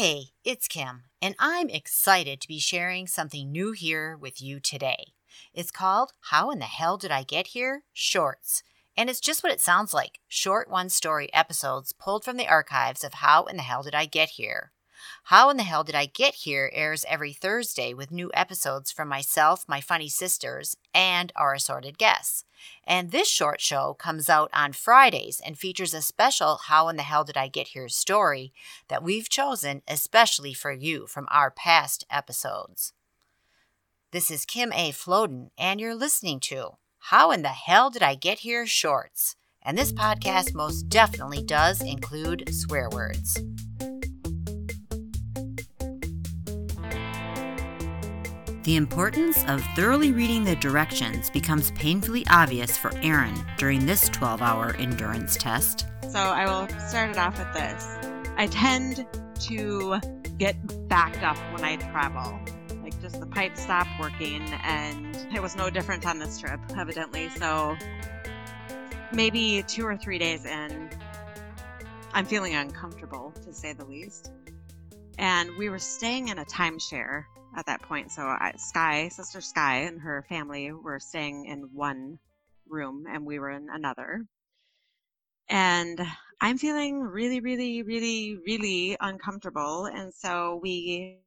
Hey, it's Kim, and I'm excited to be sharing something new here with you today. It's called How in the Hell Did I Get Here? Shorts. And it's just what it sounds like short one story episodes pulled from the archives of How in the Hell Did I Get Here? How in the Hell Did I Get Here airs every Thursday with new episodes from myself, my funny sisters, and our assorted guests. And this short show comes out on Fridays and features a special How in the Hell Did I Get Here story that we've chosen especially for you from our past episodes. This is Kim A. Floden, and you're listening to How in the Hell Did I Get Here Shorts. And this podcast most definitely does include swear words. The importance of thoroughly reading the directions becomes painfully obvious for Aaron during this 12 hour endurance test. So I will start it off with this. I tend to get backed up when I travel. Like just the pipe stopped working, and it was no different on this trip, evidently. So maybe two or three days in, I'm feeling uncomfortable to say the least. And we were staying in a timeshare at that point. So I, Sky, sister Sky, and her family were staying in one room, and we were in another. And I'm feeling really, really, really, really uncomfortable. And so we,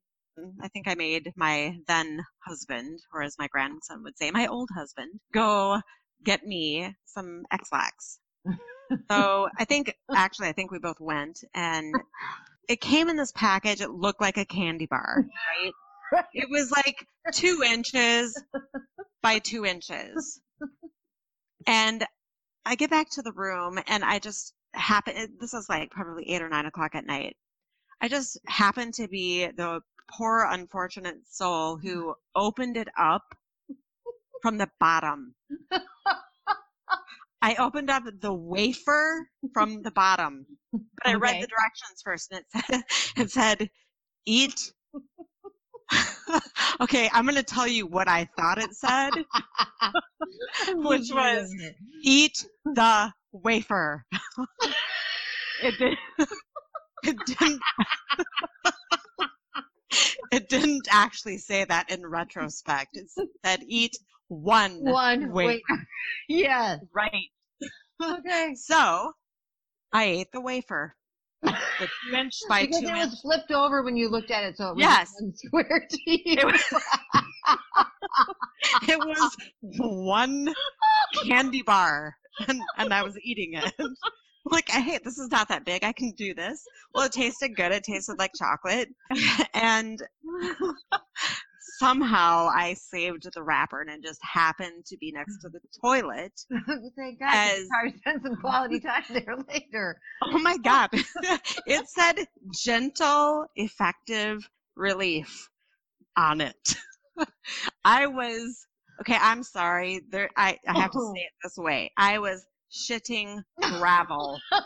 I think I made my then husband, or as my grandson would say, my old husband, go get me some Ex-Lax. so I think, actually, I think we both went and it came in this package. It looked like a candy bar, right? It was like two inches by two inches. And I get back to the room and I just happen, this was like probably eight or nine o'clock at night. I just happened to be the poor, unfortunate soul who opened it up from the bottom. I opened up the wafer from the bottom, but I read the directions first and it said, it said, eat okay, I'm going to tell you what I thought it said. Which was Eat the wafer. it did. It didn't. it didn't actually say that in retrospect. It said eat one. One wafer. wait. yes. Right. Okay. So I ate the wafer. The two inch by because two it inch. was flipped over when you looked at it, so it was Yes. one square to you. It was, it was one candy bar, and, and I was eating it. Like, hey, this is not that big. I can do this. Well, it tasted good. It tasted like chocolate. And somehow I saved the wrapper and it just happened to be next to the toilet. Thank God. As- you probably spend some quality time there later. Oh my God. it said gentle, effective relief on it. I was, okay, I'm sorry. There, I, I have to Oh. say it this way. I was shitting gravel oh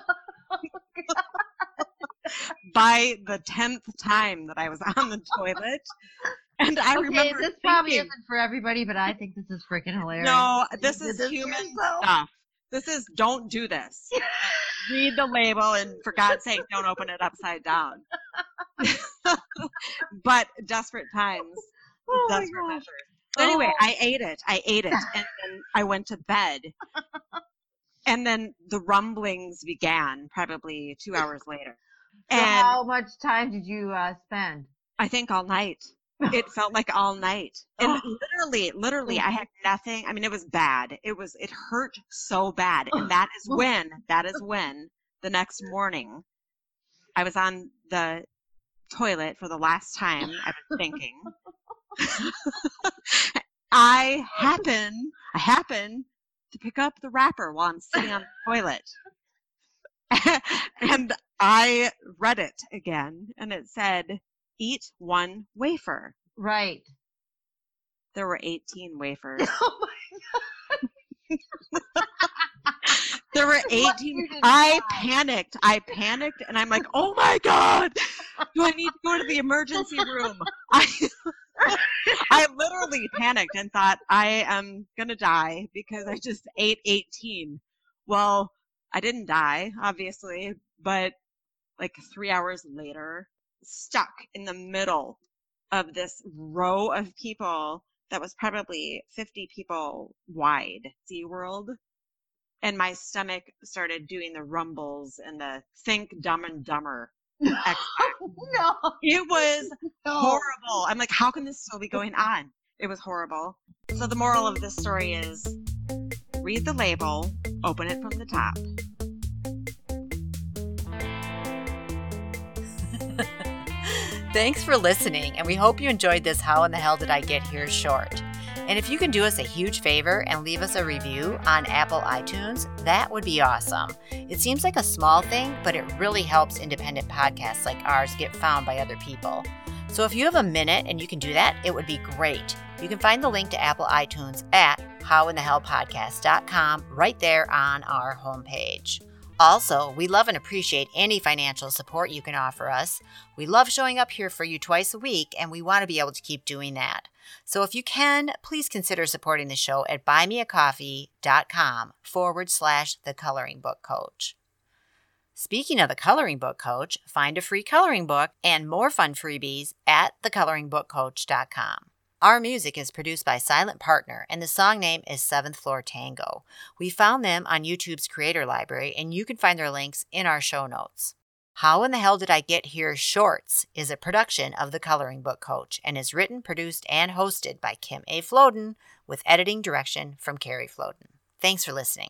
by the 10th time that I was on the toilet. And I okay, remember this probably isn't for everybody, but I think this is freaking hilarious. no, this is human yourself. stuff. This is don't do this. Read the label and for God's sake, don't open it upside down. but desperate times, Oh my desperate gosh. measures. So anyway, Oh. I ate it. I ate it, and then I went to bed. And then the rumblings began, probably two hours later. So And how much time did you uh, spend? I think all night. It felt like all night. And Oh. literally, literally, I had mm-hmm. nothing. I mean, it was bad. It was, it hurt so bad. Oh, and that is oh. when, that is when the next morning I was on the toilet for the last time. I was thinking. I happen, I happen to pick up the wrapper while I'm sitting on the toilet. and I read it again and it said, eat one wafer. Right. There were 18 wafers. Oh my There were 18. I panicked. I panicked and I'm like, oh my God, do I need to go to the emergency room? I, I literally panicked and thought, I am going to die because I just ate 18. Well, I didn't die, obviously, but like three hours later, stuck in the middle of this row of people that was probably 50 people wide, SeaWorld. And my stomach started doing the rumbles and the think dumb and dumber. Oh, no, It was no. horrible. I'm like, how can this still be going on? It was horrible. So the moral of this story is read the label, open it from the top. Thanks for listening, and we hope you enjoyed this How in the Hell Did I Get Here short. And if you can do us a huge favor and leave us a review on Apple iTunes, that would be awesome. It seems like a small thing, but it really helps independent podcasts like ours get found by other people. So if you have a minute and you can do that, it would be great. You can find the link to Apple iTunes at howinthehellpodcast.com right there on our homepage. Also, we love and appreciate any financial support you can offer us. We love showing up here for you twice a week, and we want to be able to keep doing that. So if you can, please consider supporting the show at buymeacoffee.com forward slash the coloring book coach. Speaking of the coloring book coach, find a free coloring book and more fun freebies at thecoloringbookcoach.com. Our music is produced by Silent Partner, and the song name is Seventh Floor Tango. We found them on YouTube's Creator Library, and you can find their links in our show notes. How in the Hell Did I Get Here Shorts is a production of The Coloring Book Coach and is written, produced, and hosted by Kim A. Floden with editing direction from Carrie Floden. Thanks for listening.